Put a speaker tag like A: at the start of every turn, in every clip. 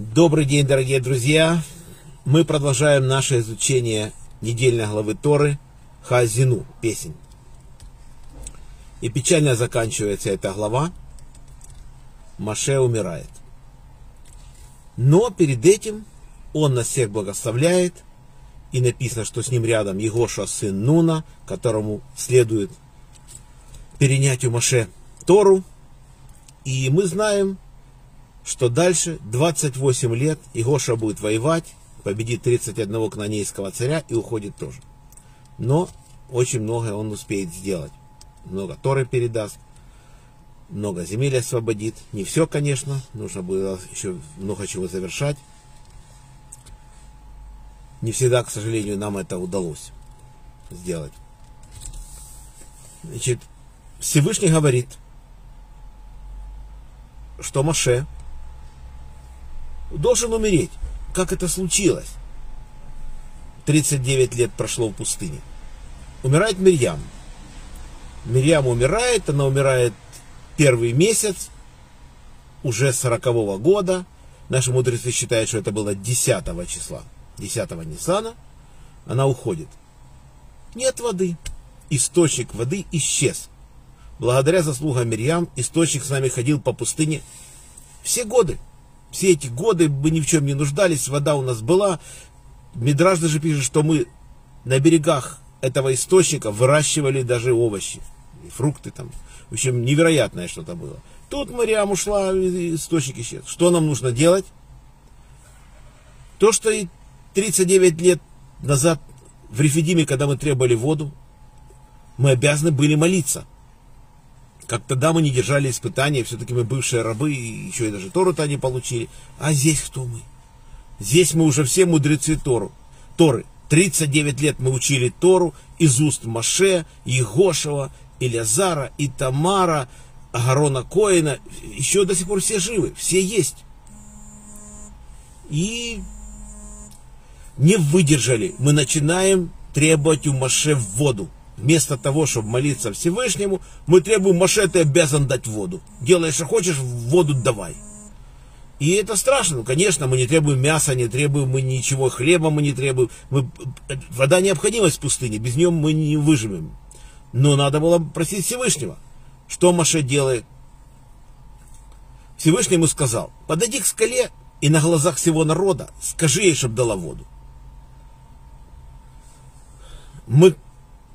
A: Добрый день, дорогие друзья! Мы продолжаем наше изучение недельной главы Торы Хазину, песень. И печально заканчивается эта глава. Маше умирает. Но перед этим он нас всех благословляет, и написано, что с ним рядом Егоша, сын Нуна, которому следует перенять у Маше Тору. И мы знаем, что дальше 28 лет Игоша будет воевать, победит 31 кнанейского царя и уходит тоже. Но очень многое он успеет сделать. Много Торы передаст, много земель освободит. Не все, конечно, нужно было еще много чего завершать. Не всегда, к сожалению, нам это удалось сделать. Значит, Всевышний говорит, что Маше должен умереть. Как это случилось? 39 лет прошло в пустыне. Умирает Мирьям. Мирьям умирает, она умирает первый месяц, уже 40 -го года. Наши мудрецы считают, что это было 10 числа, 10 Ниссана. Она уходит. Нет воды. Источник воды исчез. Благодаря заслугам Мирьям источник с нами ходил по пустыне все годы все эти годы мы ни в чем не нуждались, вода у нас была. Мидраж даже пишет, что мы на берегах этого источника выращивали даже овощи, фрукты там. В общем, невероятное что-то было. Тут Мариам ушла, источник исчез. Что нам нужно делать? То, что и 39 лет назад в Рефидиме, когда мы требовали воду, мы обязаны были молиться. Как тогда мы не держали испытания, все-таки мы бывшие рабы, и еще и даже Тору-то не получили. А здесь кто мы? Здесь мы уже все мудрецы Тору. Торы. 39 лет мы учили Тору из уст Маше, Егошева, Илязара, Итамара, Агарона Коина. Еще до сих пор все живы, все есть. И не выдержали. Мы начинаем требовать у Маше воду. Вместо того, чтобы молиться Всевышнему, мы требуем, Маше, ты обязан дать воду. Делай, что хочешь, воду давай. И это страшно. Ну, конечно, мы не требуем мяса, не требуем мы ничего, хлеба мы не требуем. Мы, вода необходимость в пустыне, без нее мы не выживем. Но надо было просить Всевышнего. Что Маше делает? Всевышний ему сказал, подойди к скале и на глазах всего народа скажи ей, чтобы дала воду. Мы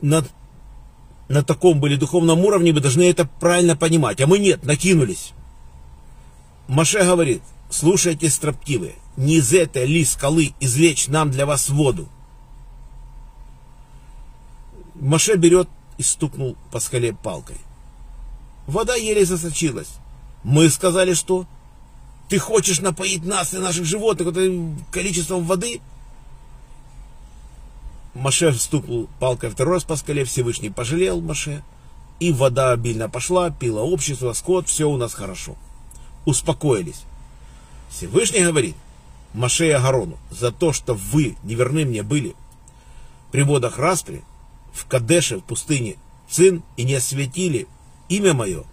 A: на, на таком были духовном уровне, мы должны это правильно понимать. А мы нет, накинулись. Маше говорит, слушайте строптивые, не из этой ли скалы извлечь нам для вас воду. Маше берет и стукнул по скале палкой. Вода еле засочилась. Мы сказали, что ты хочешь напоить нас и наших животных количеством воды – Маше стукнул палкой второй раз по скале, Всевышний пожалел Маше, и вода обильно пошла, пило общество, скот, все у нас хорошо. Успокоились. Всевышний говорит, Маше и Агарону, за то, что вы неверны мне были при водах распри, в Кадеше, в пустыне Цин, и не осветили имя мое,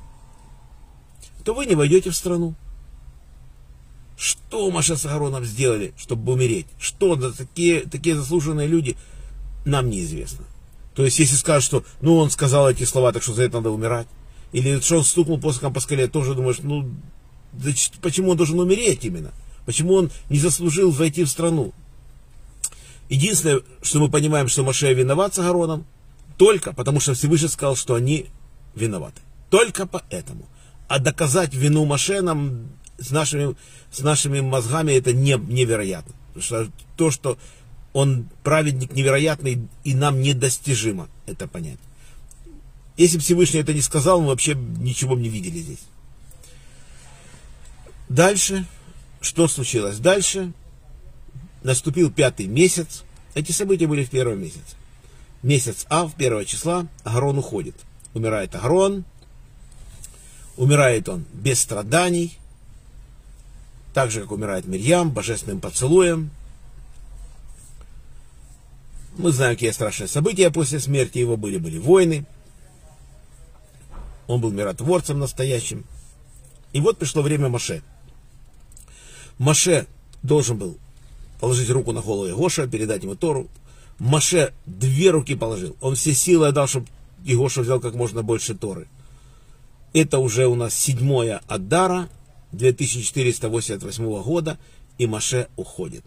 A: то вы не войдете в страну. Что Маша с Агароном сделали, чтобы умереть? Что такие, такие заслуженные люди – нам неизвестно. То есть, если скажут, что, ну, он сказал эти слова, так что за это надо умирать. Или что он стукнул посохом по скале, тоже думаешь, ну, почему он должен умереть именно? Почему он не заслужил войти в страну? Единственное, что мы понимаем, что Маше виноват с Агароном, только потому что Всевышний сказал, что они виноваты. Только поэтому. А доказать вину Маше нам с нашими, с нашими мозгами это не, невероятно. Потому что то, что он праведник невероятный, и нам недостижимо это понять. Если Всевышний это не сказал, мы вообще ничего не видели здесь. Дальше, что случилось? Дальше наступил пятый месяц. Эти события были в первом месяце. Месяц Ав, первого числа, Агарон уходит. Умирает Агарон. Умирает он без страданий. Так же, как умирает Мирьям, божественным поцелуем – мы знаем, какие страшные события после смерти его были. Были войны. Он был миротворцем настоящим. И вот пришло время Маше. Маше должен был положить руку на голову Егоша, передать ему Тору. Маше две руки положил. Он все силы отдал, чтобы Егоша взял как можно больше Торы. Это уже у нас седьмое Адара 2488 года, и Маше уходит.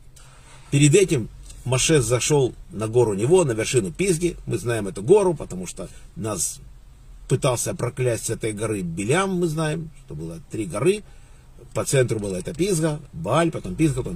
A: Перед этим Маше зашел на гору Него, на вершину Пизги. Мы знаем эту гору, потому что нас пытался проклясть с этой горы Белям, мы знаем, что было три горы. По центру была эта Пизга, Баль, потом Пизга, потом